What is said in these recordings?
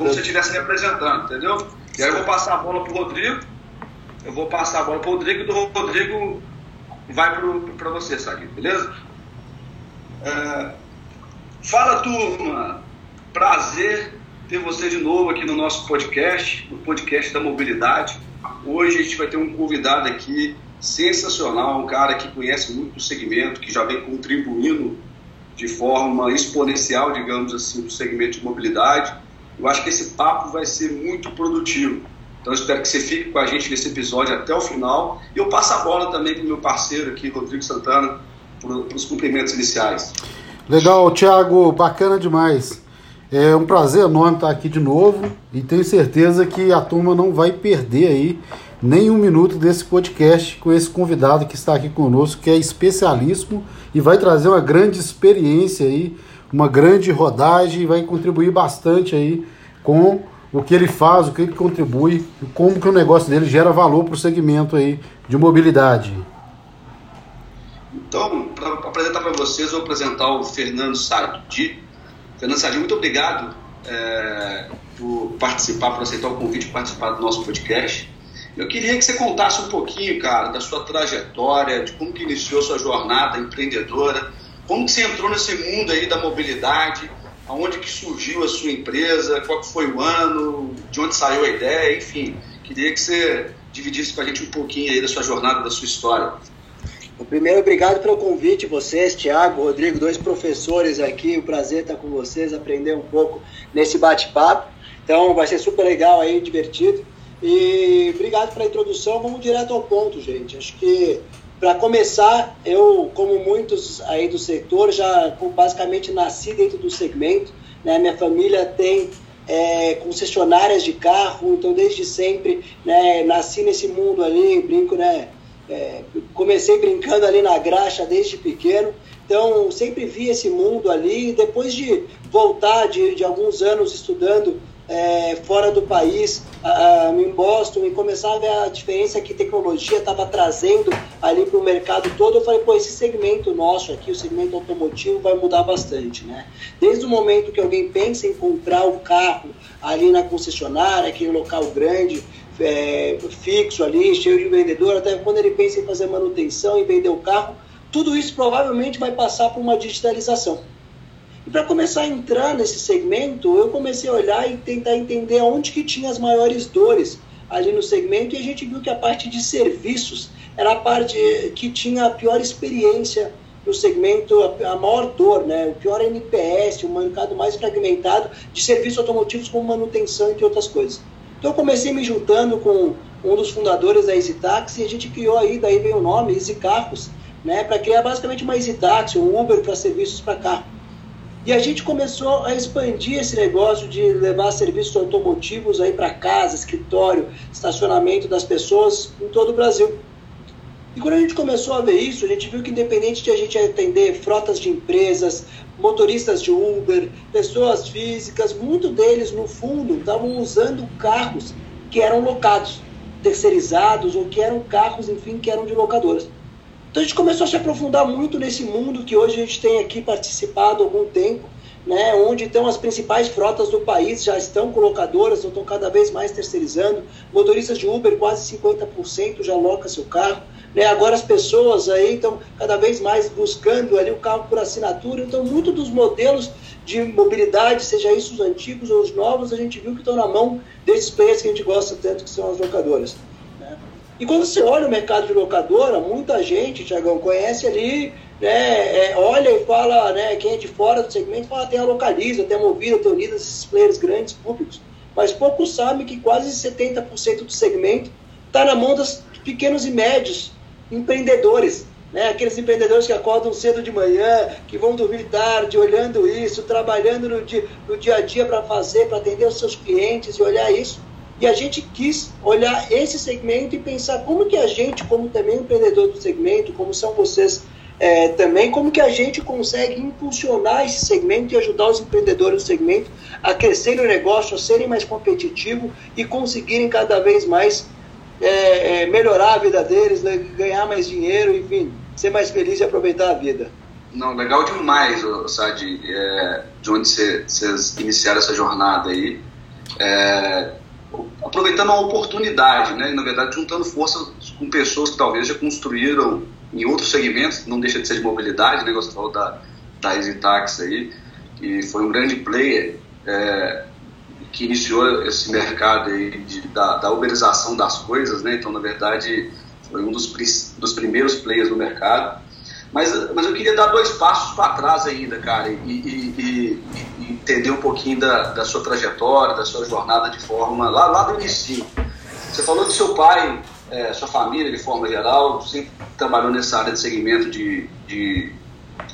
como se você estivesse me apresentando, entendeu? E aí eu vou passar a bola pro Rodrigo, eu vou passar a bola pro Rodrigo do Rodrigo vai para você, Sagui, beleza? É, fala, turma! Prazer ter você de novo aqui no nosso podcast, no podcast da mobilidade. Hoje a gente vai ter um convidado aqui sensacional, um cara que conhece muito o segmento, que já vem contribuindo de forma exponencial, digamos assim, do segmento de mobilidade. Eu acho que esse papo vai ser muito produtivo. Então espero que você fique com a gente nesse episódio até o final. E eu passo a bola também para o meu parceiro aqui, Rodrigo Santana, para os cumprimentos iniciais. Legal, Thiago, bacana demais. É um prazer enorme estar aqui de novo e tenho certeza que a turma não vai perder aí nem um minuto desse podcast com esse convidado que está aqui conosco, que é especialíssimo e vai trazer uma grande experiência aí, uma grande rodagem e vai contribuir bastante aí com o que ele faz, o que ele contribui, como que o negócio dele gera valor para o segmento aí de mobilidade. Então, para apresentar para vocês, vou apresentar o Fernando Sadi. Fernando Sadi, muito obrigado é, por participar, por aceitar o convite de participar do nosso podcast. Eu queria que você contasse um pouquinho, cara, da sua trajetória, de como que iniciou sua jornada empreendedora, como que você entrou nesse mundo aí da mobilidade, aonde que surgiu a sua empresa, qual foi o ano, de onde saiu a ideia, enfim. Queria que você dividisse com a gente um pouquinho aí da sua jornada, da sua história. Primeiro, obrigado pelo convite, vocês, Tiago, Rodrigo, dois professores aqui. O prazer estar com vocês, aprender um pouco nesse bate-papo. Então, vai ser super legal aí, divertido. E obrigado pela introdução. Vamos direto ao ponto, gente. Acho que para começar, eu, como muitos aí do setor, já basicamente nasci dentro do segmento. Né? Minha família tem é, concessionárias de carro, então desde sempre né, nasci nesse mundo ali, brinco, né? É, comecei brincando ali na graxa desde pequeno, então sempre vi esse mundo ali. Depois de voltar de, de alguns anos estudando é, fora do país, a, em Boston, e começar a ver a diferença que tecnologia estava trazendo ali para o mercado todo, eu falei, pô, esse segmento nosso aqui, o segmento automotivo, vai mudar bastante, né? Desde o momento que alguém pensa em comprar o carro ali na concessionária, aquele local grande, é, fixo ali, cheio de vendedor, até quando ele pensa em fazer manutenção e vender o carro, tudo isso provavelmente vai passar por uma digitalização. E para começar a entrar nesse segmento, eu comecei a olhar e tentar entender onde que tinha as maiores dores ali no segmento e a gente viu que a parte de serviços era a parte que tinha a pior experiência no segmento, a, maior dor, né? o pior NPS, o mercado mais fragmentado de serviços automotivos como manutenção, entre outras coisas. Então eu comecei me juntando com um dos fundadores da Easy Taxi e a gente criou aí, daí veio o nome, Easy Carros, né? para criar basicamente uma Easy Taxi, um Uber para serviços para carro. E a gente começou a expandir esse negócio de levar serviços automotivos aí para casa, escritório, estacionamento das pessoas em todo o Brasil. E quando a gente começou a ver isso, a gente viu que independente de a gente atender frotas de empresas, motoristas de Uber, pessoas físicas, muito deles no fundo estavam usando carros que eram locados, terceirizados ou que eram carros, enfim, que eram de locadoras. Então a gente começou a se aprofundar muito nesse mundo que hoje a gente tem aqui participado há algum tempo, né, onde então as principais frotas do país já estão colocadoras, estão cada vez mais terceirizando. Motoristas de Uber, quase 50% já loca seu carro. Né? Agora as pessoas aí estão cada vez mais buscando ali o carro por assinatura. Então, muito dos modelos de mobilidade, seja isso os antigos ou os novos, a gente viu que estão na mão desses players que a gente gosta tanto, que são as locadoras. E quando você olha o mercado de locadora, muita gente, Tiagão, conhece ali, né, é, olha e fala, né, quem é de fora do segmento, fala tem a Localiza, tem a Movida, tem a Unidas, esses players grandes, públicos. Mas poucos sabem que quase 70% do segmento está na mão dos pequenos e médios empreendedores. Né? Aqueles empreendedores que acordam cedo de manhã, que vão dormir tarde, olhando isso, trabalhando no dia, no dia a dia para fazer, para atender os seus clientes e olhar isso. E a gente quis olhar esse segmento e pensar como que a gente, como também empreendedor do segmento, como são vocês é, também, como que a gente consegue impulsionar esse segmento e ajudar os empreendedores do segmento a crescerem o negócio, a serem mais competitivos e conseguirem cada vez mais é, é, melhorar a vida deles, né, ganhar mais dinheiro, enfim, ser mais feliz e aproveitar a vida. Não, legal demais, Sadi, é, de onde vocês iniciaram essa jornada aí. é, aproveitando a oportunidade, né? na verdade juntando forças com pessoas que talvez já construíram em outros segmentos, não deixa de ser de mobilidade, né? Da, da EasyTax aí, que foi um grande player é, que iniciou esse mercado aí de, da, da uberização das coisas, né? Então, na verdade, foi um dos, dos primeiros players no mercado. Mas, mas eu queria dar dois passos para trás ainda, cara, e, e, e, entender um pouquinho da, da sua trajetória, da sua jornada de forma, lá, lá do início. Você falou que seu pai, é, sua família, de forma geral, sempre trabalhou nessa área de segmento de, de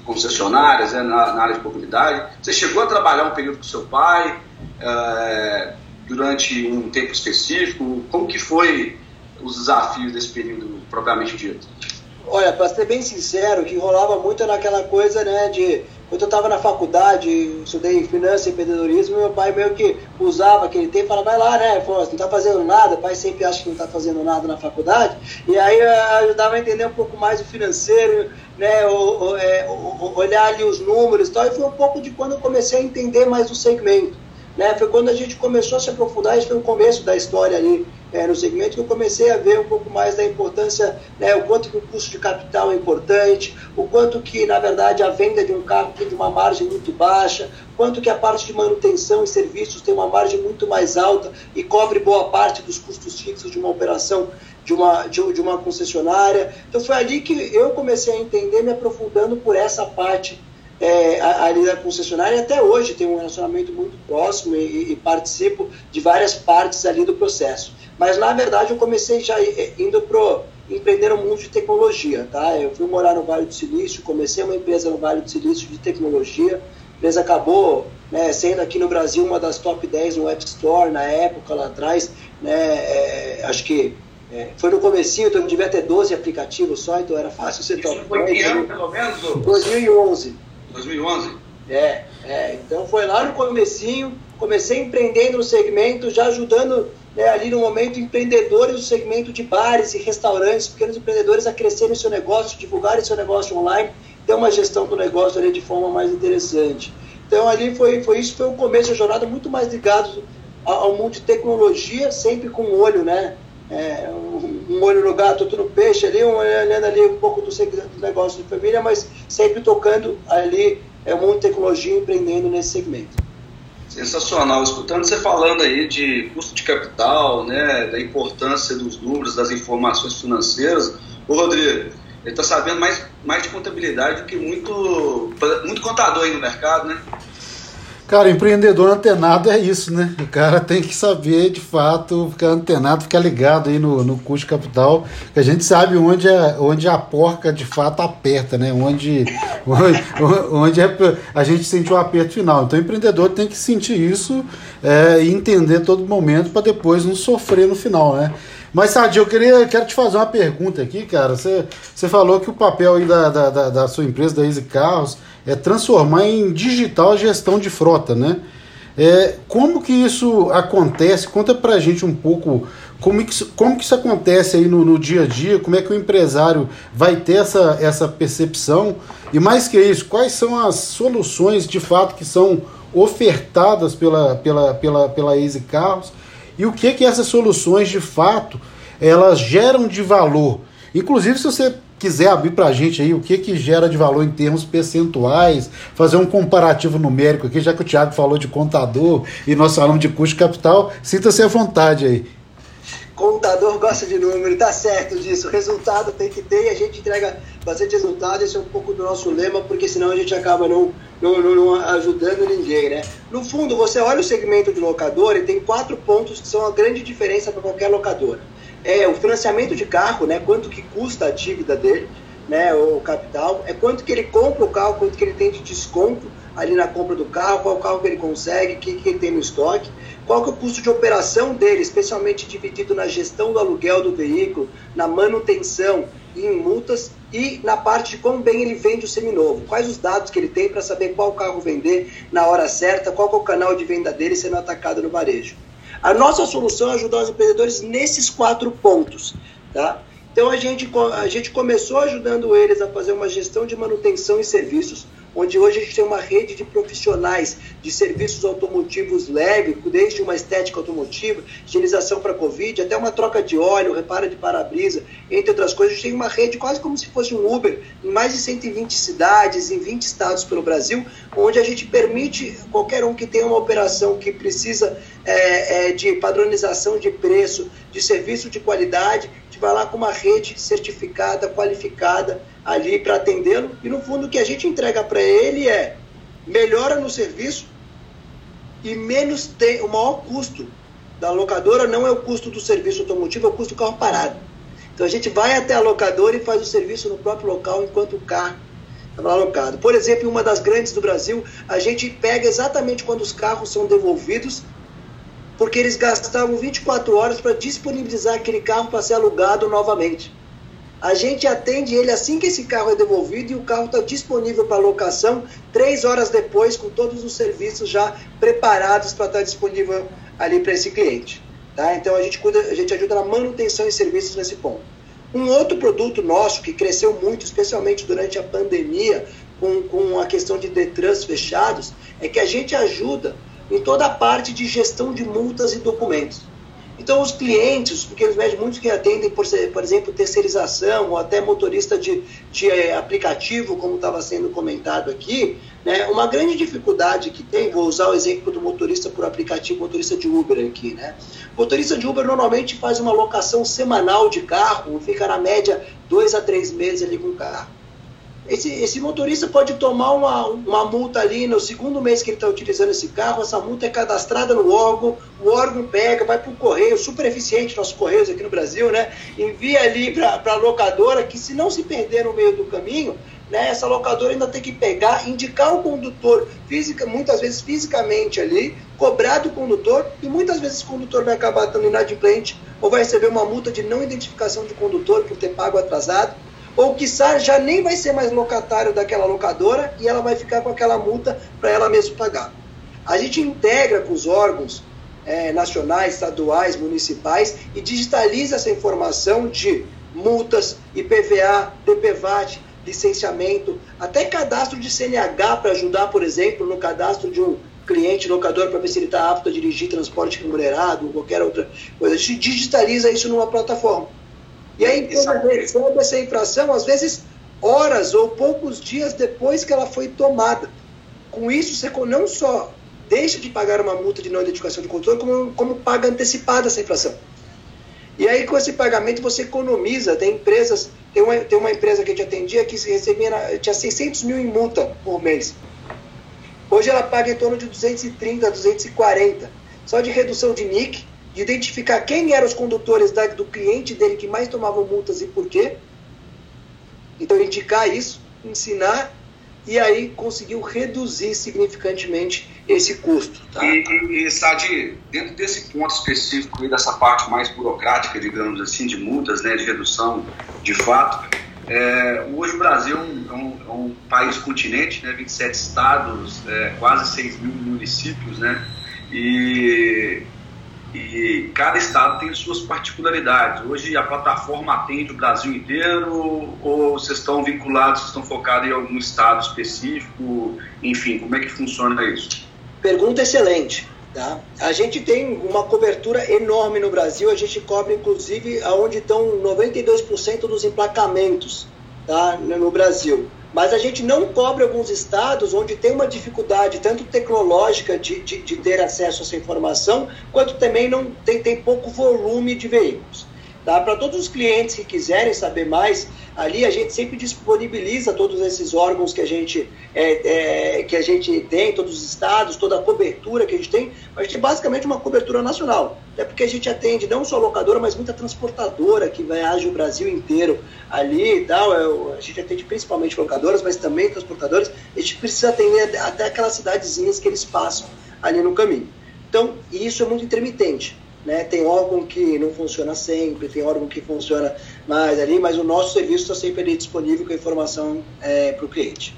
concessionárias, né, na, na, área de mobilidade. Você chegou a trabalhar um período com seu pai, é, durante um tempo específico? Como que foi os desafios desse período propriamente dito? Olha, para ser bem sincero, que rolava muito naquela coisa, né, de quando eu estava na faculdade, estudei finanças e empreendedorismo, meu pai meio que usava aquele tempo e falava, vai lá, né, você não está fazendo nada, o pai sempre acha que não está fazendo nada na faculdade, e aí ajudava a entender um pouco mais o financeiro, né, o, o, é, o, olhar ali os números e tal, e foi um pouco de quando eu comecei a entender mais o segmento. Né? Foi quando a gente começou a se aprofundar, isso foi o começo da história ali é, no segmento, que eu comecei a ver um pouco mais da importância, né, o quanto que o custo de capital é importante, o quanto que, na verdade, a venda de um carro tem uma margem muito baixa, quanto que a parte de manutenção e serviços tem uma margem muito mais alta e cobre boa parte dos custos fixos de uma operação de uma, de, de uma concessionária. Então foi ali que eu comecei a entender, me aprofundando por essa parte é, ali da concessionária e até hoje tem um relacionamento muito próximo e, e, participo de várias partes ali do processo. Mas na verdade eu comecei já indo pro empreender no mundo de tecnologia, tá? Eu fui morar no Vale do Silício, comecei uma empresa no Vale do Silício de tecnologia, a empresa acabou né, sendo aqui no Brasil uma das top 10 no App Store na época lá atrás, né? É, acho que é, foi no comecinho, então devia ter 12 aplicativos só, então era fácil ser top 10. Foi que ano, pelo menos? 2011. 2011? É, é, então foi lá no comecinho, comecei empreendendo no segmento, já ajudando né, ali no momento empreendedores do segmento de bares e restaurantes, pequenos empreendedores a crescerem seu negócio, divulgarem seu negócio online, ter uma gestão do negócio ali de forma mais interessante. Então ali foi, foi isso, foi o começo da jornada muito mais ligado ao, mundo de tecnologia, sempre com um olho, né? É, um, olho no gato, outro no peixe ali, um olhando ali um pouco do, do negócio de família, mas sempre tocando ali é um mundo tecnologia empreendendo nesse segmento. Sensacional, escutando você falando aí de custo de capital, né, da importância dos números, das informações financeiras. O Rodrigo, ele está sabendo mais, mais de contabilidade do que muito, muito contador aí no mercado, né? Cara, empreendedor antenado é isso, né? O cara tem que saber, de fato, ficar antenado, ficar ligado aí no, no custo capital, que a gente sabe onde, é, onde a porca de fato aperta, né? Onde, onde, onde é, a gente sente o aperto final. Então, o empreendedor tem que sentir isso é, e entender todo momento para depois não sofrer no final, né? Mas, Sadi, eu queria, quero te fazer uma pergunta aqui, cara. Você, você falou que o papel aí da, da, da, da sua empresa, da Easy Carros, é transformar em digital a gestão de frota, né? É, como que isso acontece? Conta pra gente um pouco como que, como que isso acontece aí no, no, dia a dia, como é que o empresário vai ter essa, essa percepção e mais que isso, quais são as soluções de fato que são ofertadas pela, pela, pela, pela Easy Carros e o que que essas soluções de fato elas geram de valor. Inclusive se você quiser abrir para a gente aí o que, que gera de valor em termos percentuais, fazer um comparativo numérico aqui, já que o Thiago falou de contador e nós falamos de custo capital, sinta-se à vontade aí. Contador gosta de número, tá certo disso. Resultado tem que ter e a gente entrega bastante resultado. Esse é um pouco do nosso lema, porque senão a gente acaba não, não, não, não ajudando ninguém, né? No fundo, você olha o segmento de locadora e tem quatro pontos que são a grande diferença para qualquer locadora é o financiamento de carro, né? Quanto que custa a dívida dele, né? O capital, é quanto que ele compra o carro, quanto que ele tem de desconto ali na compra do carro, qual carro que ele consegue, o que, que ele tem no estoque, qual que é o custo de operação dele, especialmente dividido na gestão do aluguel do veículo, na manutenção e em multas e na parte de quão bem ele vende o seminovo. Quais os dados que ele tem para saber qual carro vender na hora certa, qual é o canal de venda dele sendo atacado no varejo. A nossa solução é ajudar os empreendedores nesses quatro pontos. Tá? Então a gente, a gente começou ajudando eles a fazer uma gestão de manutenção e serviços, onde hoje a gente tem uma rede de profissionais de serviços automotivos leve, desde uma estética automotiva, higienização para Covid, até uma troca de óleo, reparo de para-brisa, entre outras coisas. A gente tem uma rede quase como se fosse um Uber em mais de 120 cidades, em 20 estados pelo Brasil, onde a gente permite qualquer um que tenha uma operação que precisa é, é, de padronização de preço, de serviço de qualidade, gente vai lá com uma rede certificada, qualificada ali para atendê-lo. E no fundo o que a gente entrega para ele é melhora no serviço e menos tem o maior custo da locadora não é o custo do serviço automotivo, é o custo do carro parado. Então a gente vai até a locadora e faz o serviço no próprio local enquanto o carro está alocado. Por exemplo, em uma das grandes do Brasil, a gente pega exatamente quando os carros são devolvidos, porque eles gastavam 24 horas para disponibilizar aquele carro para ser alugado novamente. A gente atende ele assim que esse carro é devolvido e o carro está disponível para locação três horas depois, com todos os serviços já preparados para estar tá disponível ali para esse cliente. Tá? Então a gente, cuida, a gente ajuda na manutenção e serviços nesse ponto. Um outro produto nosso que cresceu muito, especialmente durante a pandemia, com, com a questão de Detrans fechados, é que a gente ajuda em toda a parte de gestão de multas e documentos. Então, os clientes, os pequenos médios, muitos que atendem, por, por exemplo, terceirização ou até motorista de, de eh, aplicativo, como estava sendo comentado aqui, né, uma grande dificuldade que tem, vou usar o exemplo do motorista por aplicativo, motorista de Uber aqui. Né? Motorista de Uber normalmente faz uma locação semanal de carro, fica na média dois a três meses ali com o carro. Esse, esse motorista pode tomar uma, uma multa ali no segundo mês que ele está utilizando esse carro, essa multa é cadastrada no órgão, o órgão pega, vai para o correio, super eficiente nossos correios aqui no Brasil, né? Envia ali para a locadora, que se não se perder no meio do caminho, né, essa locadora ainda tem que pegar, indicar o condutor, física, muitas vezes fisicamente ali, cobrar do condutor, e muitas vezes o condutor vai acabar estando inadimplente ou vai receber uma multa de não identificação de condutor por ter pago atrasado ou quiçá já nem vai ser mais locatário daquela locadora e ela vai ficar com aquela multa para ela mesma pagar. A gente integra com os órgãos é, nacionais, estaduais, municipais e digitaliza essa informação de multas, IPVA, DPVAT, licenciamento, até cadastro de CNH para ajudar, por exemplo, no cadastro de um cliente locador para ver se ele está apto a dirigir transporte remunerado ou qualquer outra coisa. A gente digitaliza isso numa plataforma. E a empresa recebe essa infração, às vezes, horas ou poucos dias depois que ela foi tomada. Com isso, você não só deixa de pagar uma multa de não identificação de controle, como, como paga antecipada essa infração. E aí, com esse pagamento, você economiza. Tem empresas, tem uma, tem uma empresa que a gente atendia que recebia, tinha 600 mil em multa por mês. Hoje ela paga em torno de 230, 240. Só de redução de NIC, de identificar quem eram os condutores da, do cliente dele que mais tomavam multas e por quê. Então, indicar isso, ensinar e aí conseguiu reduzir significantemente esse custo. Tá? E, e, e Sadi, dentro desse ponto específico e dessa parte mais burocrática, digamos assim, de multas, né, de redução de fato, é, hoje o Brasil é um, é um, país continente, né, 27 estados, é, quase 6 mil municípios, né, e e cada estado tem suas particularidades. Hoje a plataforma atende o Brasil inteiro ou vocês estão vinculados, vocês estão focados em algum estado específico? Enfim, como é que funciona isso? Pergunta excelente. Tá? A gente tem uma cobertura enorme no Brasil, a gente cobre inclusive aonde estão 92% dos emplacamentos tá? no Brasil mas a gente não cobre alguns estados onde tem uma dificuldade tanto tecnológica de, de, de ter acesso a essa informação, quanto também não tem, tem pouco volume de veículos. Tá? Para todos os clientes que quiserem saber mais, ali a gente sempre disponibiliza todos esses órgãos que a gente, é, é, que a gente tem, todos os estados, toda a cobertura que a gente tem. A gente tem basicamente uma cobertura nacional. É porque a gente atende não só locadora, mas muita transportadora que viaja o Brasil inteiro ali e tal. É, a gente atende principalmente locadoras, mas também transportadoras. A gente precisa atender até aquelas cidadezinhas que eles passam ali no caminho. Então, isso é muito intermitente. Né? Tem órgão que não funciona sempre, tem órgão que funciona mais ali, mas o nosso serviço está sempre ali disponível com a informação é, para o cliente.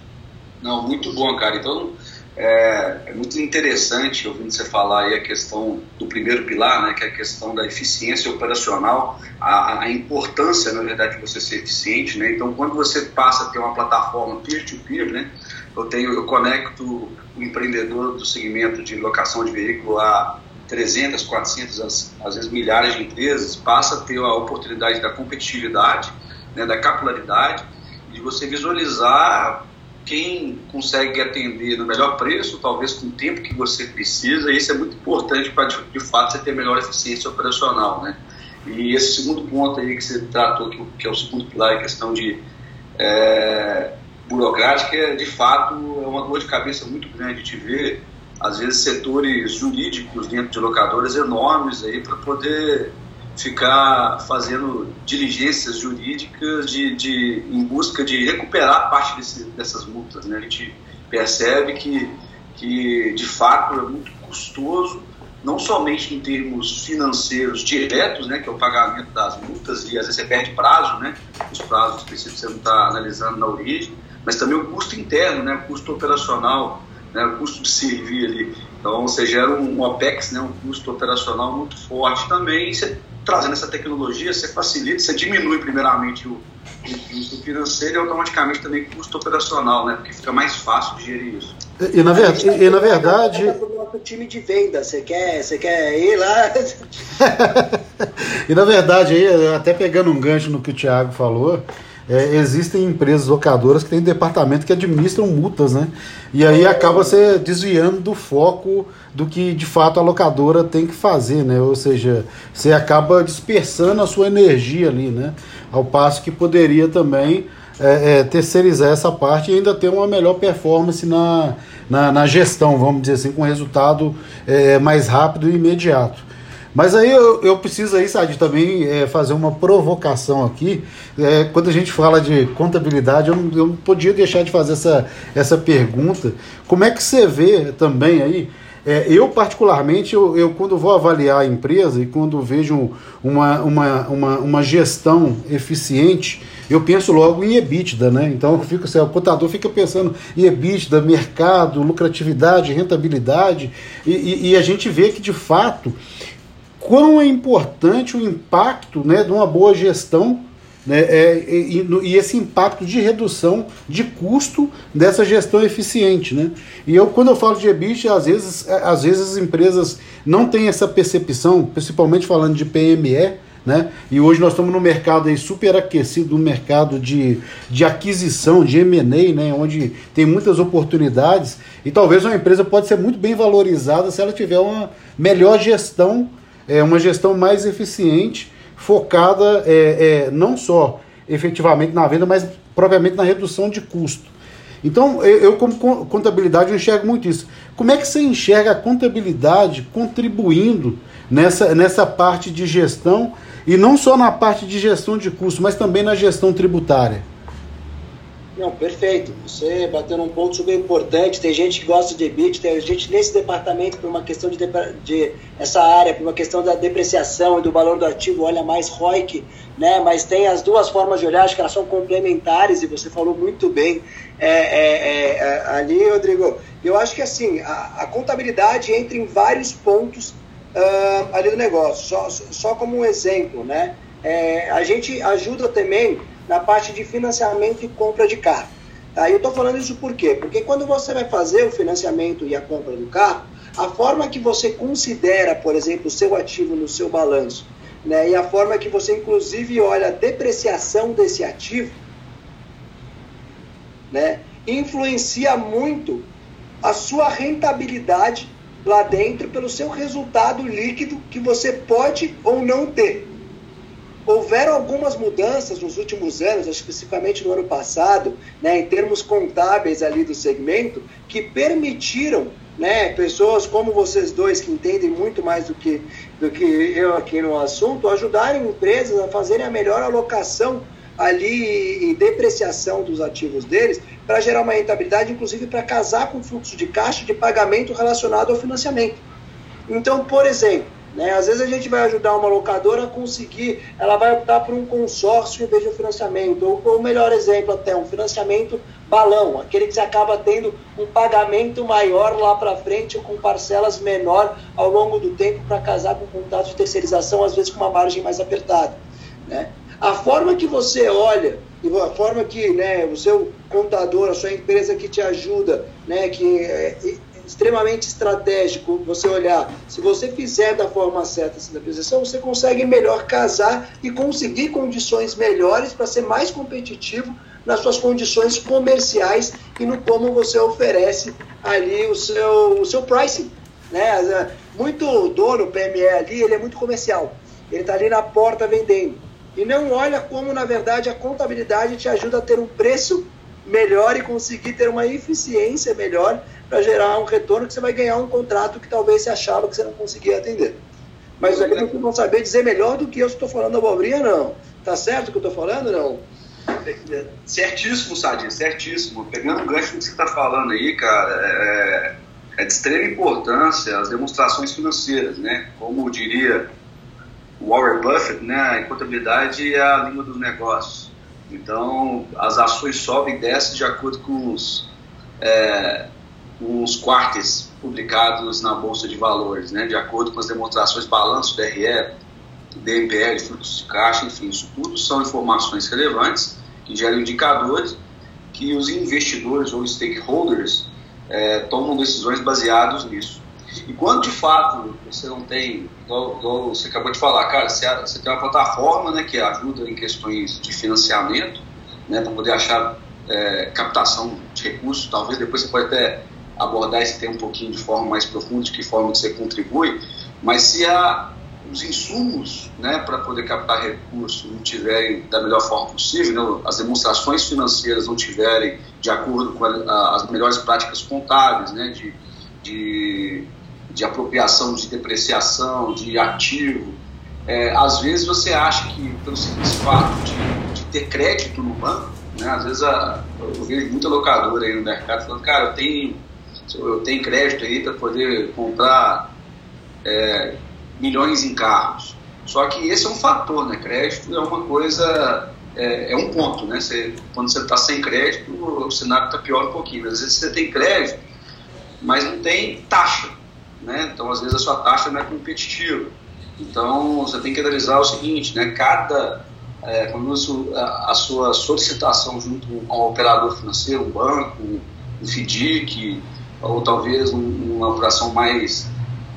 Não, muito bom, cara. Então, é, é, muito interessante ouvindo você falar aí a questão do primeiro pilar, né, que é a questão da eficiência operacional, a, a importância, na verdade, de você ser eficiente. Né? Então, quando você passa a ter uma plataforma peer-to-peer, -peer, né, eu tenho, eu conecto o empreendedor do segmento de locação de veículo a 300, 400, às, às vezes milhares de empresas, passa a ter a oportunidade da competitividade, né, da capilaridade, de você visualizar quem consegue atender no melhor preço, talvez com o tempo que você precisa, e isso é muito importante para, de, fato, você ter melhor eficiência operacional, né? E esse segundo ponto aí que você tratou, que, é o segundo pilar, a questão de é, burocrática, é, de fato é uma dor de cabeça muito grande de ver, às vezes, setores jurídicos dentro de locadoras enormes aí para poder ficar fazendo diligências jurídicas de, de, em busca de recuperar parte desse, dessas multas. Né? A gente percebe que, que, de fato, é muito custoso, não somente em termos financeiros diretos, né, que é o pagamento das multas, e às vezes você perde prazo, né, os prazos específicos você não está analisando na origem, mas também o custo interno, né, o custo operacional, né, o custo de servir ali. Então você gera um, um OPEX, né, um custo operacional muito forte também, e você trazendo essa tecnologia, você facilita, você diminui primeiramente o, o custo financeiro e automaticamente também o custo operacional, né? Porque fica mais fácil de gerir isso. E, e na, ver, e, e na verdade. nosso time de venda, você quer, você quer ir lá? e na verdade, aí, até pegando um gancho no que o Thiago falou, é, existem empresas locadoras que têm departamento que administram multas, né? E aí acaba se desviando do foco do que de fato a locadora tem que fazer, né? Ou seja, você acaba dispersando a sua energia ali, né? Ao passo que poderia também é, é, terceirizar essa parte e ainda ter uma melhor performance na, na, na gestão, vamos dizer assim, com resultado é, mais rápido e imediato. Mas aí eu, eu preciso aí, Sadi, também é, fazer uma provocação aqui. É, quando a gente fala de contabilidade, eu não, eu não podia deixar de fazer essa, essa pergunta. Como é que você vê também aí? É, eu, particularmente, eu, eu, quando vou avaliar a empresa e quando vejo uma, uma, uma, uma, gestão eficiente, eu penso logo em EBITDA, né? Então eu fico, assim, o contador fica pensando em EBITDA, mercado, lucratividade, rentabilidade, e, e, e a gente vê que de fato quão é importante o impacto né, de uma boa gestão né, é, e, e, esse impacto de redução de custo dessa gestão eficiente. Né? E eu, quando eu falo de EBIT, às vezes, é, às vezes as empresas não têm essa percepção, principalmente falando de PME, né? E hoje nós estamos no mercado aí super aquecido, no mercado de, de aquisição, de M&A, né? onde tem muitas oportunidades e talvez uma empresa pode ser muito bem valorizada se ela tiver uma melhor gestão é, uma gestão mais eficiente, focada é, é, não só efetivamente na venda, mas propriamente na redução de custo. Então, eu, como contabilidade, eu enxergo muito isso. Como é que você enxerga a contabilidade contribuindo nessa, nessa parte de gestão, e não só na parte de gestão de custo, mas também na gestão tributária? Não, perfeito. Você bateu num ponto super importante. Tem gente que gosta de EBIT, tem gente nesse departamento por uma questão de, de essa área, por uma questão da depreciação e do valor do ativo, olha mais ROIC, né? Mas tem as duas formas de olhar, acho que elas são complementares e você falou muito bem é, é, é, ali, Rodrigo. Eu acho que assim a, a contabilidade entra em vários pontos uh, ali do negócio. Só, só como um exemplo, né? É, a gente ajuda também na parte de financiamento e compra de carro. Tá? Eu estou falando isso por quê? Porque quando você vai fazer o financiamento e a compra do carro, a forma que você considera, por exemplo, o seu ativo no seu balanço, né, e a forma que você inclusive olha a depreciação desse ativo, né, influencia muito a sua rentabilidade lá dentro pelo seu resultado líquido que você pode ou não ter. Houveram algumas mudanças nos últimos anos, especificamente no ano passado, né, em termos contábeis ali do segmento, que permitiram né, pessoas como vocês dois, que entendem muito mais do que, do que eu aqui no assunto, ajudarem empresas a fazerem a melhor alocação ali e depreciação dos ativos deles para gerar uma rentabilidade, inclusive para casar com o fluxo de caixa de pagamento relacionado ao financiamento. Então, por exemplo, né? Às vezes a gente vai ajudar uma locadora a conseguir, ela vai optar por um consórcio em vez de um financiamento, ou o melhor exemplo até, um financiamento balão, aquele que você acaba tendo um pagamento maior lá para frente, com parcelas menor ao longo do tempo para casar com contratos de terceirização, às vezes com uma margem mais apertada. Né? A forma que você olha e a forma que né, o seu contador, a sua empresa que te ajuda, né, que é extremamente estratégico você olhar, se você fizer da forma certa essa depreciação, você consegue melhor casar e conseguir condições melhores para ser mais competitivo nas suas condições comerciais e no como você oferece ali o seu, o seu pricing. Né? Muito dono, PME ali, ele é muito comercial. Ele está ali na porta vendendo. E não olha como, na verdade, a contabilidade te ajuda a ter um preço melhor e conseguir ter uma eficiência melhor para gerar um retorno que você vai ganhar um contrato que talvez você achava que você não conseguia atender. Mas aqui não vão saber dizer melhor do que eu estou falando abobrinha, não. Tá certo o que eu estou falando, não? Certíssimo, Sadia, certíssimo. Pegando o gancho do que você está falando aí, cara, é, é, de extrema importância as demonstrações financeiras, né? Como diria Warren Buffett, né? A contabilidade é a língua dos negócios. Então, as ações sobem e descem de acordo com os, é, os quartes publicados na Bolsa de Valores, né? De acordo com as demonstrações balanço, DRE, DMPL, fluxo de caixa, enfim, isso tudo são informações relevantes que geram indicadores que os investidores ou stakeholders é, tomam decisões baseados nisso. E quando de fato você não tem, você acabou de falar, cara, você, você, tem uma plataforma né, que ajuda em questões de financiamento, né, para poder achar é, captação de recursos, talvez depois você pode até abordar esse tema um pouquinho de forma mais profunda, de que forma que você contribui, mas se a, os insumos né, para poder captar recursos não tiverem da melhor forma possível, né, as demonstrações financeiras não tiverem de acordo com a, as melhores práticas contábeis, né, de, de, de, apropriação, de depreciação, de ativo, é, às vezes você acha que, pelo simples fato de, de ter crédito no banco, né, às vezes a, eu vejo muita locadora aí no mercado falando, cara, eu tenho, eu tenho crédito aí para poder comprar. É, milhões em carros. Só que esse é um fator, né? Crédito é uma coisa, é, é um ponto, né? Você, quando você está sem crédito, o cenário está pior um pouquinho. Às vezes você tem crédito, mas não tem taxa, né? Então, às vezes a sua taxa não é competitiva. Então, você tem que analisar o seguinte, né? Cada é, quando a, a, sua solicitação junto ao operador financeiro, um banco, um FDIC, ou talvez um, uma operação mais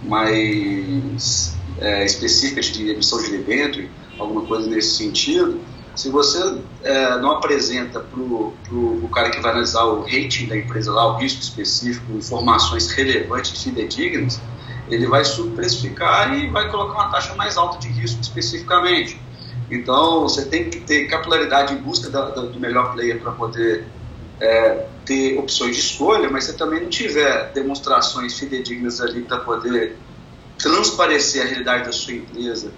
mais é, específicas de emissão de debênture, alguma coisa nesse sentido, se você é, não apresenta para o cara que vai analisar o rating da empresa lá, o risco específico, informações relevantes e fidedignas, ele vai subprecificar e vai colocar uma taxa mais alta de risco especificamente. Então, você tem que ter capilaridade em busca da, da, do melhor player para poder é, ter opções de escolha, mas se também não tiver demonstrações fidedignas ali para poder transparecer a realidade da sua empresa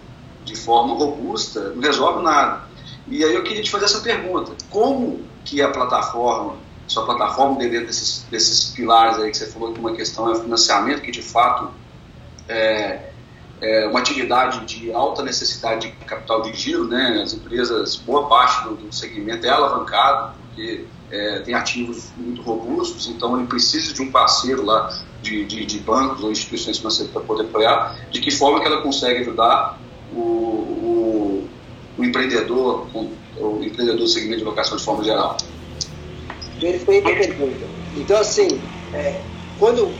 de forma robusta, não resolve nada. E aí eu queria te fazer essa pergunta: como que a plataforma, sua plataforma dentro desses, desses pilares aí que você falou que uma questão é o financiamento, que de fato é, é uma atividade de alta necessidade de capital de giro, né? As empresas, boa parte do, do segmento é alavancado, porque é, tem ativos muito robustos, então ele precisa de um parceiro lá de, de, de bancos ou instituições financeiras para poder apoiar, de que forma que ela consegue ajudar o, o, o empreendedor, o, o empreendedor do segmento de locação de forma geral. Perfeita pergunta. Então, assim, é, quando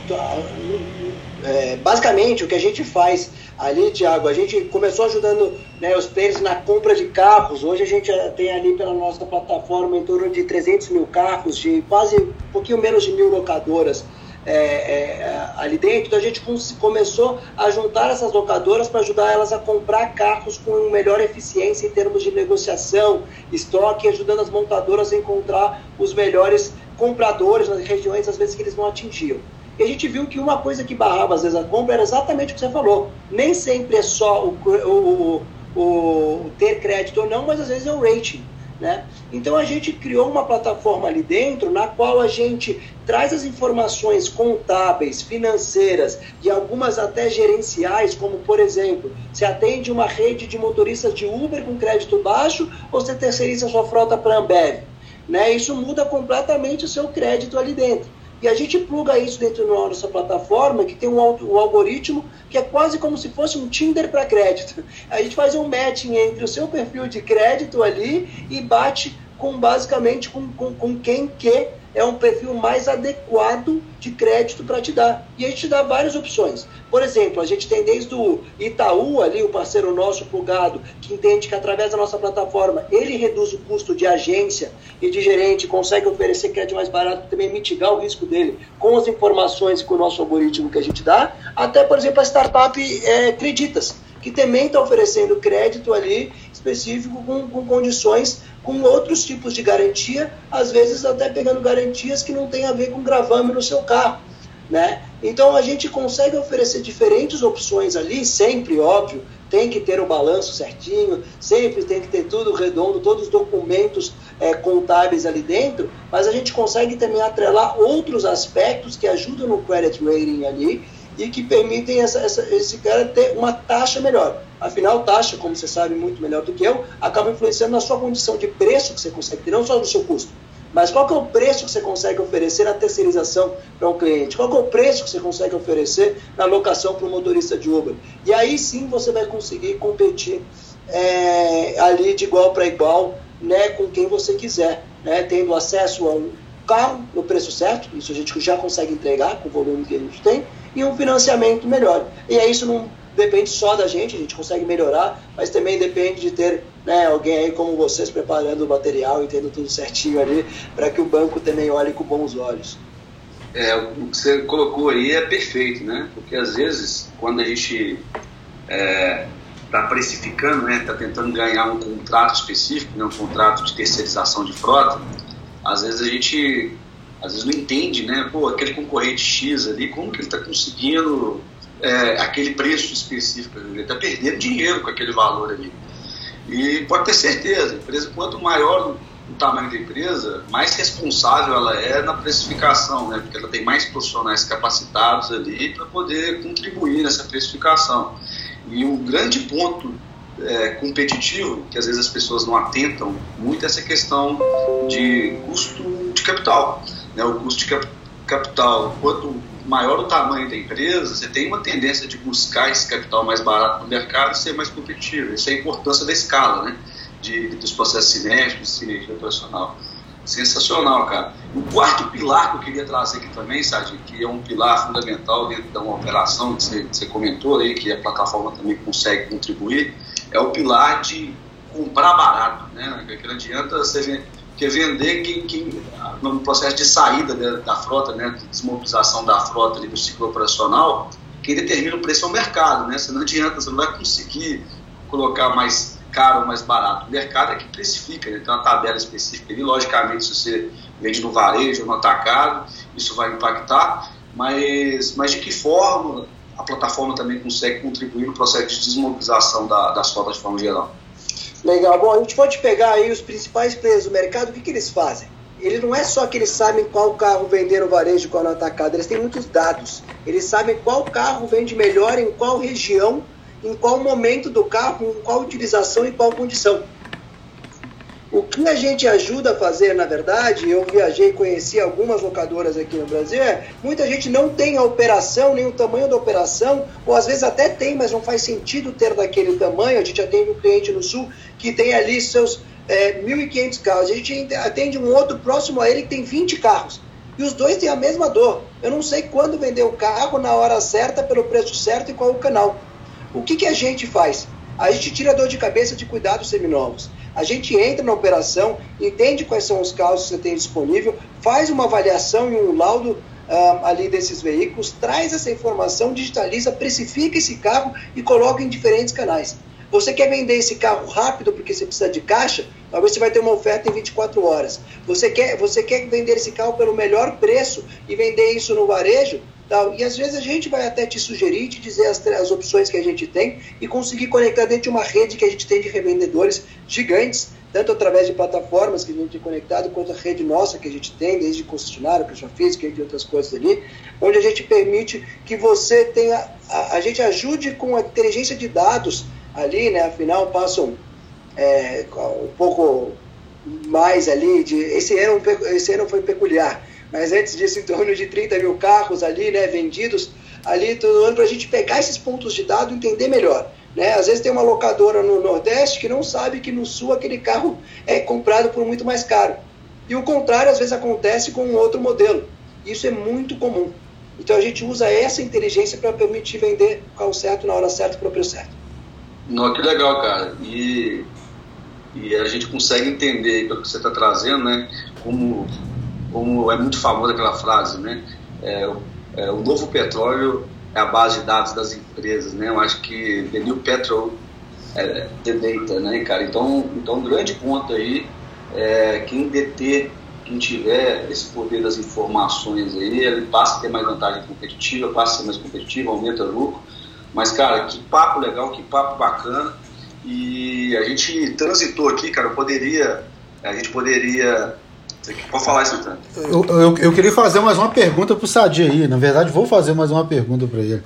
é, basicamente o que a gente faz ali, Tiago, a gente começou ajudando né, os players na compra de carros. Hoje a gente tem ali pela nossa plataforma em torno de 300 mil carros, de quase um pouquinho menos de mil locadoras. É, é, ali dentro, então a gente começou a juntar essas locadoras para ajudar elas a comprar carros com melhor eficiência em termos de negociação, estoque, ajudando as montadoras a encontrar os melhores compradores nas regiões, às vezes, que eles não atingiam. E a gente viu que uma coisa que barrava às vezes a compra era exatamente o que você falou. Nem sempre é só o, o, o, o ter crédito ou não, mas às vezes é o rating. Né? Então a gente criou uma plataforma ali dentro na qual a gente traz as informações contábeis, financeiras e algumas até gerenciais, como por exemplo, se atende uma rede de motoristas de Uber com crédito baixo ou você terceiriza sua frota para Ambev. Né? Isso muda completamente o seu crédito ali dentro. E a gente pluga isso dentro da nossa plataforma, que tem um, um algoritmo que é quase como se fosse um Tinder para crédito. A gente faz um matching entre o seu perfil de crédito ali e bate com basicamente com, com, com quem quer é um perfil mais adequado de crédito para te dar. E a gente dá várias opções. Por exemplo, a gente tem desde o Itaú, ali, o parceiro nosso plugado, que entende que através da nossa plataforma ele reduz o custo de agência e de gerente, consegue oferecer crédito mais barato, também mitigar o risco dele com as informações e com o nosso algoritmo que a gente dá, até, por exemplo, a startup é, Creditas, que também está oferecendo crédito ali específico com, com condições com outros tipos de garantia, às vezes até pegando garantias que não tem a ver com gravame no seu carro. Né? Então a gente consegue oferecer diferentes opções ali, sempre, óbvio, tem que ter o balanço certinho, sempre tem que ter tudo redondo, todos os documentos é, contábeis ali dentro, mas a gente consegue também atrelar outros aspectos que ajudam no credit rating ali e que permitem essa, essa, esse cara ter uma taxa melhor. Afinal, taxa, como você sabe muito melhor do que eu, acaba influenciando na sua condição de preço que você consegue ter, não só no seu custo. Mas qual é o preço que você consegue oferecer na terceirização para um cliente? Qual é o preço que você consegue oferecer na locação para um motorista de Uber? E aí sim você vai conseguir competir é, ali de igual para igual né, com quem você quiser, né, tendo acesso a um carro no preço certo, isso a gente já consegue entregar com o volume que a gente tem, e um financiamento melhor. E aí isso não depende só da gente, a gente consegue melhorar, mas também depende de ter né, alguém aí como vocês preparando o material e tendo tudo certinho ali, para que o banco também olhe com bons olhos. É, o que você colocou aí é perfeito, né? Porque às vezes, quando a gente está é, tá precificando, né, está tentando ganhar um contrato específico, né, um contrato de terceirização de frota, às vezes a gente às vezes não entende, né? Pô, aquele concorrente X ali, como que ele está conseguindo é, aquele preço específico? Ele está perdendo dinheiro com aquele valor ali. E pode ter certeza, empresa, quanto maior o tamanho da empresa, mais responsável ela é na precificação, né? Porque ela tem mais profissionais capacitados ali para poder contribuir nessa precificação. E um grande ponto é, competitivo, que às vezes as pessoas não atentam muito, essa questão de custo de capital né, o custo de capital, quanto maior o tamanho da empresa, você tem uma tendência de buscar esse capital mais barato no mercado e ser mais competitivo. Isso é a importância da escala, né? De, dos processos cinéticos, de sinergia operacional. Sensacional, cara. O quarto pilar que eu queria trazer aqui também, Sadi, que é um pilar fundamental dentro da uma operação que você, você comentou aí, que a plataforma também consegue contribuir, é o pilar de comprar barato, né? Que não adianta você é vender quem, quem, no processo de saída da, da frota, né, de desmobilização da frota ali, do ciclo operacional, quem determina o preço é o mercado, né? Você não adianta, você não vai conseguir colocar mais caro ou mais barato. O mercado é que precifica, né? tem uma tabela específica ali, logicamente se você vende no varejo ou no atacado, isso vai impactar, mas, mas de que forma a plataforma também consegue contribuir no processo de desmobilização da, das frotas de forma geral? Legal. Bom, a gente pode pegar aí os principais players do mercado, o que, que eles fazem? Ele não é só que eles sabem qual carro vender no varejo, qual no atacado, eles têm muitos dados. Eles sabem qual carro vende melhor em qual região, em qual momento do carro, em qual utilização e qual condição. O que a gente ajuda a fazer, na verdade, eu viajei e conheci algumas locadoras aqui no Brasil, é, muita gente não tem a operação, nem o tamanho da operação, ou às vezes até tem, mas não faz sentido ter daquele tamanho. A gente atende um cliente no Sul que tem ali seus é, 1.500 carros. A gente atende um outro próximo a ele que tem 20 carros. E os dois têm a mesma dor. Eu não sei quando vender o carro na hora certa, pelo preço certo e qual o canal. O que, que a gente faz? A gente tira a dor de cabeça de cuidados seminovos. A gente entra na operação, entende quais são os carros que você tem disponível, faz uma avaliação e um laudo ah, ali desses veículos, traz essa informação, digitaliza, precifica esse carro e coloca em diferentes canais. Você quer vender esse carro rápido porque você precisa de caixa? Talvez você vai ter uma oferta em 24 horas. Você quer, você quer vender esse carro pelo melhor preço e vender isso no varejo? Tal. E às vezes a gente vai até te sugerir, te dizer as, as opções que a gente tem e conseguir conectar dentro de uma rede que a gente tem de revendedores gigantes, tanto através de plataformas que a gente tem conectado, quanto a rede nossa que a gente tem, desde concessionário, pessoa física e outras coisas ali, onde a gente permite que você tenha, a, a gente ajude com a inteligência de dados ali, né? Afinal, passam é, um pouco mais ali de esse ano esse ano foi peculiar mas antes disso, em torno de 30 mil carros ali, né, vendidos ali todo ano, para a gente pegar esses pontos de dado e entender melhor. Né? Às vezes tem uma locadora no Nordeste que não sabe que no Sul aquele carro é comprado por muito mais caro. E o contrário às vezes acontece com um outro modelo. Isso é muito comum. Então a gente usa essa inteligência para permitir vender o carro certo na hora certa para o preço certo. Não, que legal, cara. E, e a gente consegue entender pelo que você está trazendo, né? Como, como é muito famosa aquela frase, né? É, é, o novo petróleo é a base de dados das empresas, né? Eu acho que the new petrol é the data, né, cara? Então, então grande ponto aí é quem deter quem tiver esse poder das informações aí, ele passa a ter mais vantagem competitiva, passa a ser mais competitivo, aumenta o lucro. Mas, cara, que papo legal, que papo bacana. E a gente transitou aqui, cara, poderia, a gente poderia Pode falar isso, tanto. Eu, eu, eu, queria fazer mais uma pergunta para o Sadi aí. Na verdade, vou fazer mais uma pergunta para ele.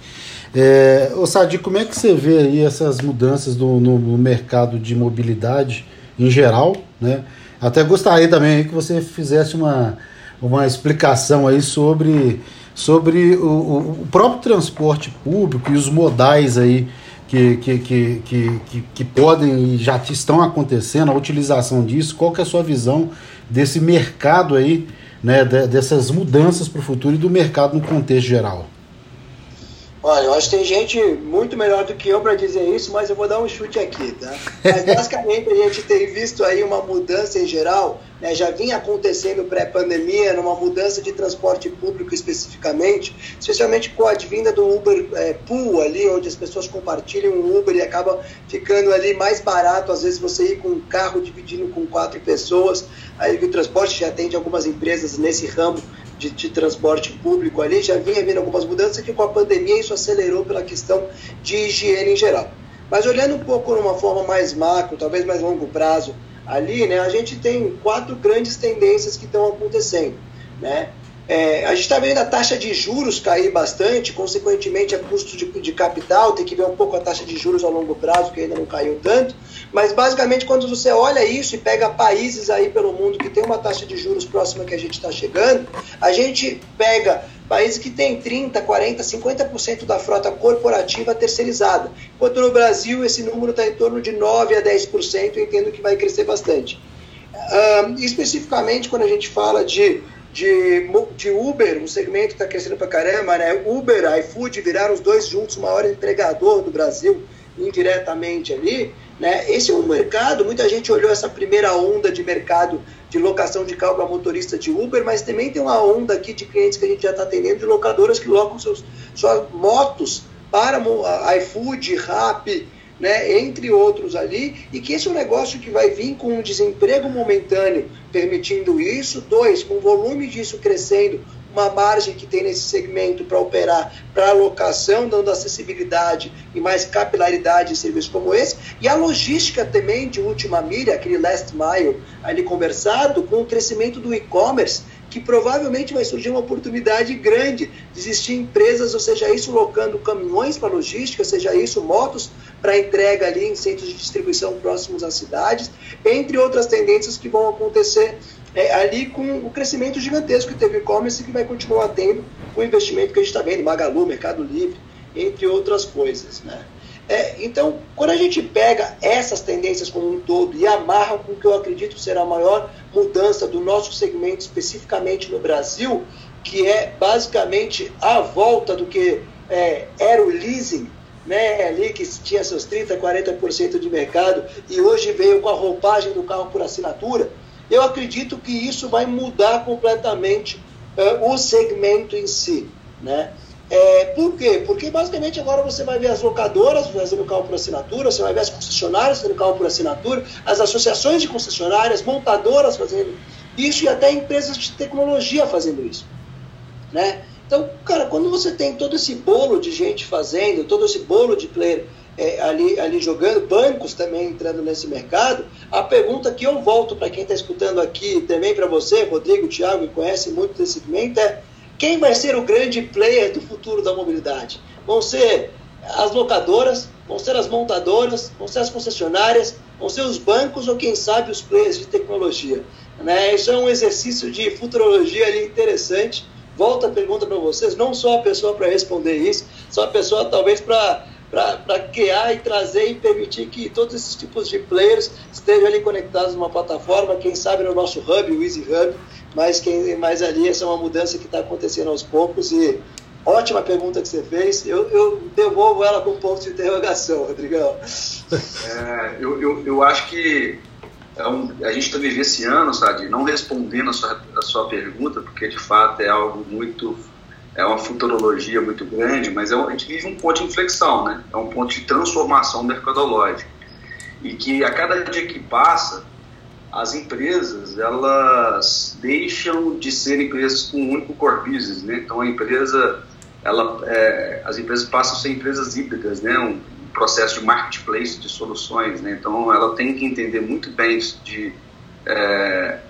É, ô Sadi, como é que você vê aí essas mudanças no, no, mercado de mobilidade em geral, né? Até gostaria também que você fizesse uma, uma explicação aí sobre, sobre o, o próprio transporte público e os modais aí que, que, que, que, que podem e já estão acontecendo, a utilização disso, qual que é a sua visão desse mercado aí, né, dessas mudanças para o futuro e do mercado no contexto geral? Olha, eu acho que tem gente muito melhor do que eu para dizer isso, mas eu vou dar um chute aqui, tá? Mas basicamente a gente tem visto aí uma mudança em geral, né? já vinha acontecendo pré-pandemia, numa mudança de transporte público especificamente, especialmente com a advinda do Uber é, Pool ali, onde as pessoas compartilham o Uber e acaba ficando ali mais barato, às vezes você ir com um carro dividindo com quatro pessoas, aí o transporte já atende algumas empresas nesse ramo de, de, transporte público ali, já vinha vindo algumas mudanças que com a pandemia isso acelerou pela questão de higiene em geral. Mas olhando um pouco numa forma mais macro, talvez mais longo prazo, ali, né, a gente tem quatro grandes tendências que estão acontecendo, né? É, a gente está vendo a taxa de juros cair bastante, consequentemente, a custo de, de, capital, tem que ver um pouco a taxa de juros a longo prazo, que ainda não caiu tanto. Mas, basicamente, quando você olha isso e pega países aí pelo mundo que tem uma taxa de juros próxima que a gente está chegando, a gente pega países que têm 30%, 40%, 50% da frota corporativa terceirizada. Enquanto no Brasil esse número está em torno de 9% a 10%, eu entendo que vai crescer bastante. especificamente, quando a gente fala de de, de Uber, um segmento que está crescendo para caramba, né? Uber, iFood viraram os dois juntos o maior empregador do Brasil, indiretamente ali. Né? Esse é um mercado, muita gente olhou essa primeira onda de mercado de locação de carro para motorista de Uber, mas também tem uma onda aqui de clientes que a gente já está atendendo, de locadoras que locam seus, suas motos para iFood, Rappi, né, entre outros ali, e que esse é um negócio que vai vir com um desemprego momentâneo permitindo isso, dois, com o volume disso crescendo, uma margem que tem nesse segmento para operar para alocação, dando acessibilidade e mais capilaridade em serviços como esse, e a logística também de última milha, aquele last mile ali conversado, com o crescimento do e-commerce, que provavelmente vai surgir uma oportunidade grande de existir empresas, ou seja, isso locando caminhões para logística, seja isso motos para entrega ali em centros de distribuição próximos às cidades, entre outras tendências que vão acontecer é, ali com o crescimento gigantesco que teve e-commerce e que vai continuar tendo o investimento que a gente está vendo, Magalu, Mercado Livre, entre outras coisas, né? É, então, quando a gente pega essas tendências como um todo e amarra com o que eu acredito será a maior mudança do nosso segmento, especificamente no Brasil, que é basicamente a volta do que é, era o leasing, né, ali que tinha seus 30%, 40% de mercado e hoje veio com a roupagem do carro por assinatura, eu acredito que isso vai mudar completamente uh, o segmento em si. Né? É, por quê? Porque basicamente agora você vai ver as locadoras fazendo carro por assinatura, você vai ver as concessionárias fazendo carro por assinatura, as associações de concessionárias, montadoras fazendo isso e até empresas de tecnologia fazendo isso. Né? Então, cara, quando você tem todo esse bolo de gente fazendo, todo esse bolo de player é, ali, ali jogando, bancos também entrando nesse mercado, a pergunta que eu volto para quem está escutando aqui, também para você, Rodrigo, Thiago, que conhece muito desse segmento, é quem vai ser o grande player do futuro da mobilidade? Vão ser as locadoras, vão ser as montadoras, vão ser as concessionárias, vão ser os bancos ou quem sabe os players de tecnologia. Né? Isso é um exercício de futurologia ali interessante. Volta a pergunta para vocês, não só a pessoa para responder isso, só a pessoa talvez para para criar e trazer e permitir que todos esses tipos de players estejam ali conectados numa plataforma, quem sabe no nosso hub, o Easy Hub, mas, quem, mas ali essa é uma mudança que está acontecendo aos poucos e ótima pergunta que você fez, eu, eu devolvo ela com um ponto de interrogação, Rodrigão. É, eu, eu, eu acho que é a gente está vivenciando, sabe, não respondendo a sua, a sua pergunta, porque de fato é algo muito é uma futurologia muito grande, mas é, a gente vive um ponto de inflexão, né? É um ponto de transformação mercadológica. E que a cada dia que passa, as empresas, elas deixam de ser empresas com um único core business, né? Então a empresa, ela, é, as empresas passam a ser empresas híbridas, né? Um, processo de marketplace de soluções, né? Então ela tem que entender muito bem de, é,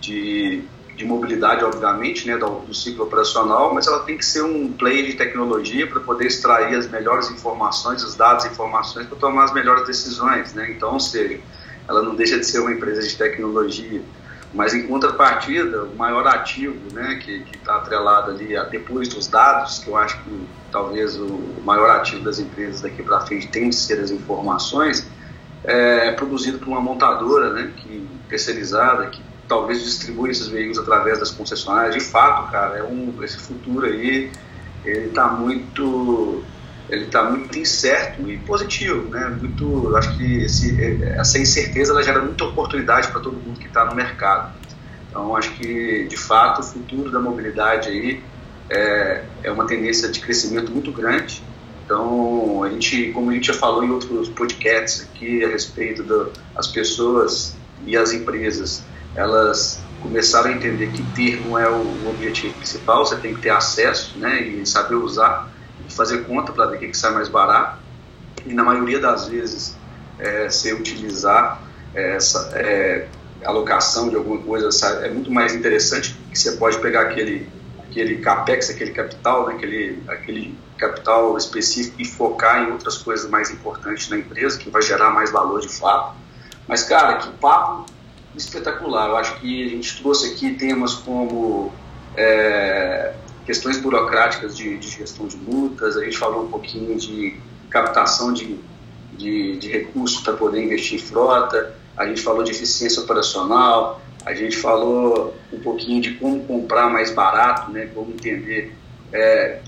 de de mobilidade, obviamente, né, do, do, ciclo operacional, mas ela tem que ser um player de tecnologia para poder extrair as melhores informações, os dados e informações para tomar as melhores decisões. Né? Então, ou seja, ela não deixa de ser uma empresa de tecnologia, mas em contrapartida, o maior ativo né, que está atrelado ali, depois dos dados, que eu acho que talvez o maior ativo das empresas daqui para frente tem de ser as informações, é produzido por uma montadora né, que, terceirizada, que talvez distribui esses veículos através das concessionárias. De fato, cara, é um, esse futuro aí ele está muito ele está muito incerto e positivo, né? Muito, acho que esse, essa incerteza ela gera muita oportunidade para todo mundo que está no mercado. Então, acho que de fato o futuro da mobilidade aí é, é uma tendência de crescimento muito grande. Então, a gente, como a gente já falou em outros podcasts aqui a respeito das pessoas e as empresas elas começaram a entender que ter não é o objetivo principal, você tem que ter acesso né, e saber usar, e fazer conta para ver o que, que sai mais barato. E na maioria das vezes, é, se utilizar essa é, alocação de alguma coisa é muito mais interessante, que você pode pegar aquele, aquele capex, aquele capital, né, aquele, aquele capital específico e focar em outras coisas mais importantes na empresa, que vai gerar mais valor de fato. Mas, cara, que papo espetacular. Eu acho que a gente trouxe aqui temas como é, questões burocráticas de, de, gestão de multas, a gente falou um pouquinho de captação de, de, de recursos para poder investir em frota, a gente falou de eficiência operacional, a gente falou um pouquinho de como comprar mais barato, né, como entender é,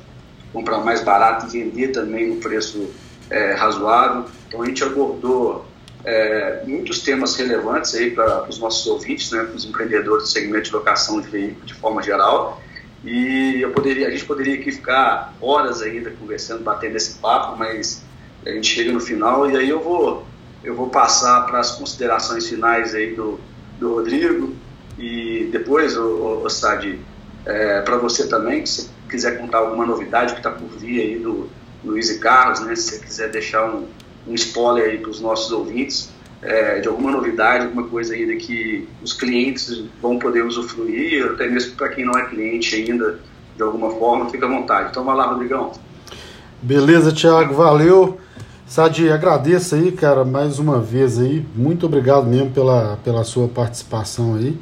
comprar mais barato e vender também no preço é, razoável. Então a gente abordou é, muitos temas relevantes aí para os nossos ouvintes, né, para os empreendedores do segmento de locação de veículos de forma geral. E eu poderia, a gente poderia aqui ficar horas ainda conversando, batendo esse papo, mas a gente chega no final e aí eu vou, eu vou passar para as considerações finais aí do, do Rodrigo e depois, o, o, Sadi, é, para você também, se quiser contar alguma novidade que está por vir aí do Luiz e Carlos, né, se você quiser deixar um, um spoiler aí para os nossos ouvintes é, de alguma novidade, alguma coisa ainda que os clientes vão poder usufruir, até mesmo para quem não é cliente ainda, de alguma forma, fica à vontade. Então vai lá, Rodrigão. Beleza, Thiago, valeu. Sadi, agradeço aí, cara, mais uma vez aí. Muito obrigado mesmo pela, pela sua participação aí.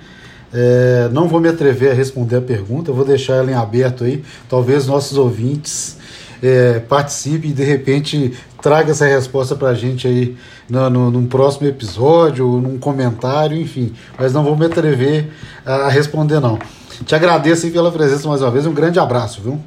É, não vou me atrever a responder a pergunta, vou deixar ela em aberto aí. Talvez nossos ouvintes é, participe e de repente traga essa resposta para a gente aí no, no, num próximo episódio, ou num comentário, enfim. Mas não vou me atrever a responder, não. Te agradeço pela presença mais uma vez. Um grande abraço, viu?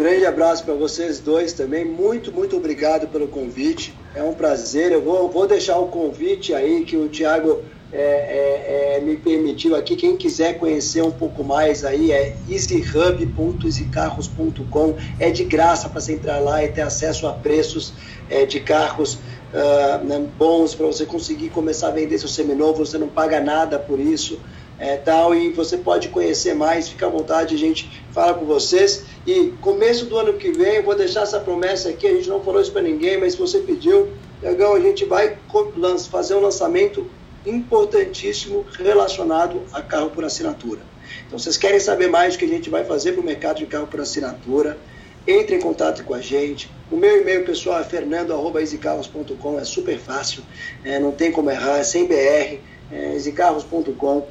Grande abraço para vocês dois também. Muito, muito obrigado pelo convite. É um prazer. Eu vou, vou deixar o convite aí que o Tiago é, é, é, me permitiu aqui. Quem quiser conhecer um pouco mais aí é easyhub.easycarros.com. É de graça para você entrar lá e ter acesso a preços é, de carros uh, bons para você conseguir começar a vender seu seminovo. Você não paga nada por isso. É, tal, e você pode conhecer mais, fica à vontade, a gente fala com vocês. E começo do ano que vem, eu vou deixar essa promessa aqui, a gente não falou isso para ninguém, mas se você pediu, Legal, a gente vai fazer um lançamento importantíssimo relacionado a carro por assinatura. Então, vocês querem saber mais do que a gente vai fazer para o mercado de carro por assinatura? Entre em contato com a gente, O meu e-mail pessoal é fernando.easycarros.com, é super fácil, é, não tem como errar, é sem BR, é easycarros.com.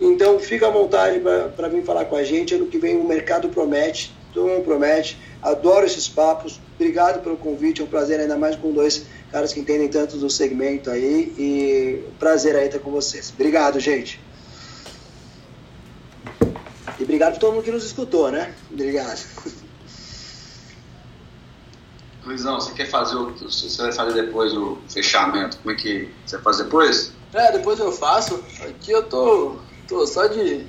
Então fica à vontade para vir falar com a gente. Ano que vem o mercado promete, todo mundo promete. Adoro esses papos. Obrigado pelo convite, é um prazer ainda mais com dois caras que entendem tanto do segmento aí. E prazer aí estar com vocês. Obrigado, gente. E obrigado por todo mundo que nos escutou, né? Obrigado. Luizão, você quer fazer o. Você vai fazer depois o fechamento? Como é que você fazer depois? É, depois eu faço. Aqui eu tô, tô só de.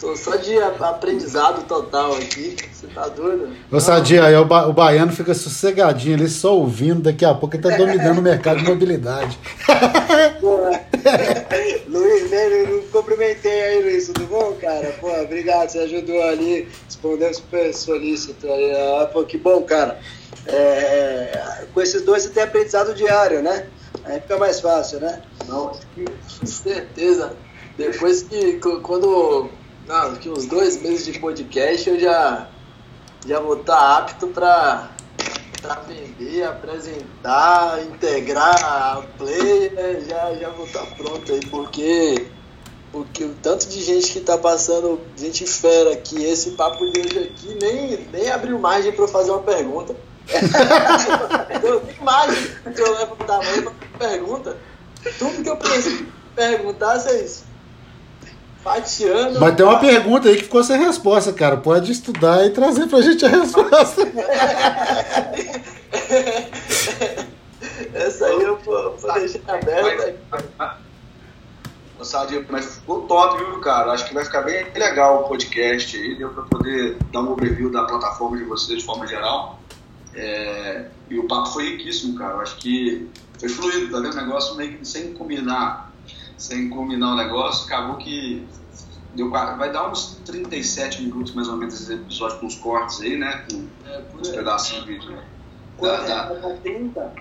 Tô só de aprendizado total aqui. Você tá doido? Ô Sadia, aí o, ba o, baiano fica sossegadinho ali, só ouvindo. Daqui a pouco ele tá dominando o mercado de mobilidade. Luiz, né, não cumprimentei aí, Luiz. Tudo bom, cara? Pô, obrigado, você ajudou ali, respondeu super solícito aí. Ah, pô, que bom, cara. É, com esses dois você tem aprendizado diário, né? Aí fica mais fácil, né? Não, com certeza. Depois que quando. Não, que uns dois meses de podcast eu já, já vou estar tá apto para vender, apresentar, integrar a player, né? já, já vou estar tá pronto aí, porque, porque o tanto de gente que está passando, gente fera aqui, esse papo de hoje aqui nem, nem abriu margem para fazer uma pergunta. Eu tenho imagem que eu levo pro tamanho pra pergunta. Tudo que eu penso perguntar, vocês fatiando. Mas tem uma pergunta aí que ficou sem resposta, cara. Pode estudar e trazer pra gente a resposta. Essa aí eu vou, vou deixar aberta. Sadio, mas ficou top, viu, cara? Acho que vai ficar bem legal o podcast aí. Deu pra poder dar um overview da plataforma de vocês de forma geral. É, e o papo foi riquíssimo, cara. Eu acho que foi fluido, tá vendo? O negócio meio que sem combinar, sem combinar o negócio, acabou que deu, vai dar uns 37 minutos mais ou menos esse episódio com os cortes aí, né? Com é, uns pedacinhos de vídeo. Né? Da, da... É 30?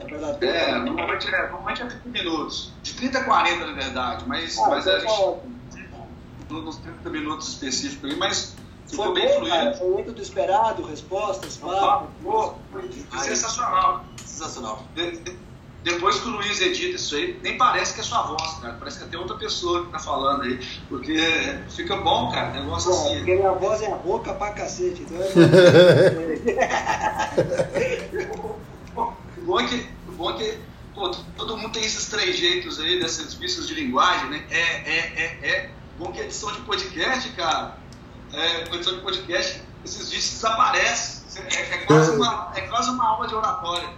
É, pra dar 30? é, normalmente é, normalmente é 30 minutos. De 30 a 40, na verdade, mas, ah, mas gente, nos 30 minutos específicos aí, mas foi bem fluido. Cara, foi muito do esperado, respostas, papo. Foi sensacional. Sensacional. De, de, depois que o Luiz edita isso aí, nem parece que é sua voz, cara. Parece que é até outra pessoa que tá falando aí. Porque fica bom, cara. Negócio bom, assim. Porque minha voz é a boca pra cacete. Então é o bom é que, o bom é que pô, todo mundo tem esses três jeitos aí, desses vícios de linguagem, né? É, é, é, é. Bom que a edição de podcast, cara é, condição de podcast, esses vídeos desaparecem. É, é, quase uma, é quase uma aula de oratória.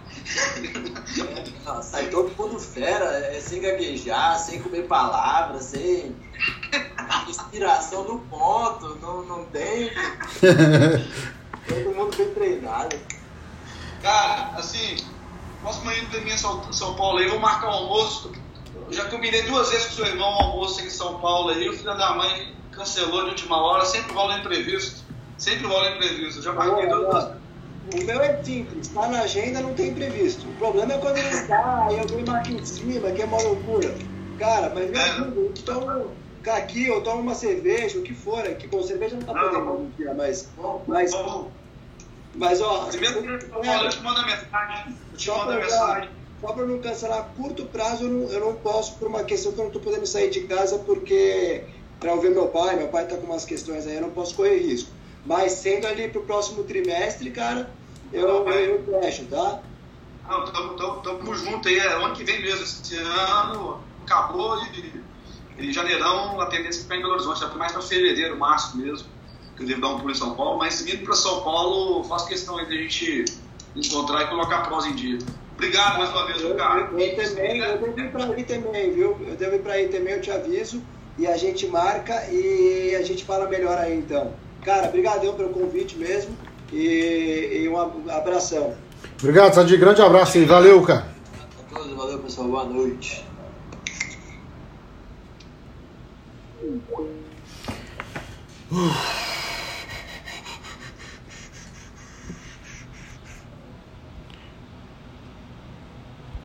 Sai todo mundo fera, é, sem gaguejar, sem comer palavras, sem inspiração no ponto, não, não tem. todo mundo bem treinado. Cara, assim, próximo indo da minha São, São Paulo aí, vou marcar um almoço. Eu já combinei duas vezes com o seu irmão um almoço em São Paulo aí, o filho da mãe cancelou de última hora, sempre rola imprevisto. Sempre rola imprevisto. Eu já marquei duas O meu é simples, está na agenda, não tem imprevisto. O problema é quando não está, e alguém marca em cima, que é uma loucura. Cara, mas meu amigo, é. então aqui, eu tomo uma cerveja, o que for, que bom, cerveja não tá podendo hoje dia, mas. Mas, mas ó. Primeiro que eu eu te mando a mensagem. Eu te mando a mensagem. Só para não cancelar a curto prazo, eu não, eu não posso, por uma questão que eu não estou podendo sair de casa, porque para ouvir meu pai. Meu pai está com umas questões aí, eu não posso correr risco. Mas sendo ali para o próximo trimestre, cara, eu, eu, eu fecho, tá? Não, estamos juntos aí, é ano que vem mesmo. Esse ano acabou e, em janeirão a tendência é ficar em Belo Horizonte, tá mais para fevereiro, março mesmo, que eu devo dar um pulo em São Paulo. Mas vindo para São Paulo, faço questão aí de a gente encontrar e colocar a prosa em dia. Obrigado mais uma vez, cara. Eu, eu, também, eu devo ir para aí também, viu? Eu devo ir para aí também, eu te aviso e a gente marca e a gente fala melhor aí então. Cara, obrigadão pelo convite mesmo e, e um abração. Obrigado, Sadi. Grande abraço aí. Valeu, cara. A todos, valeu, pessoal. Boa noite. Uh.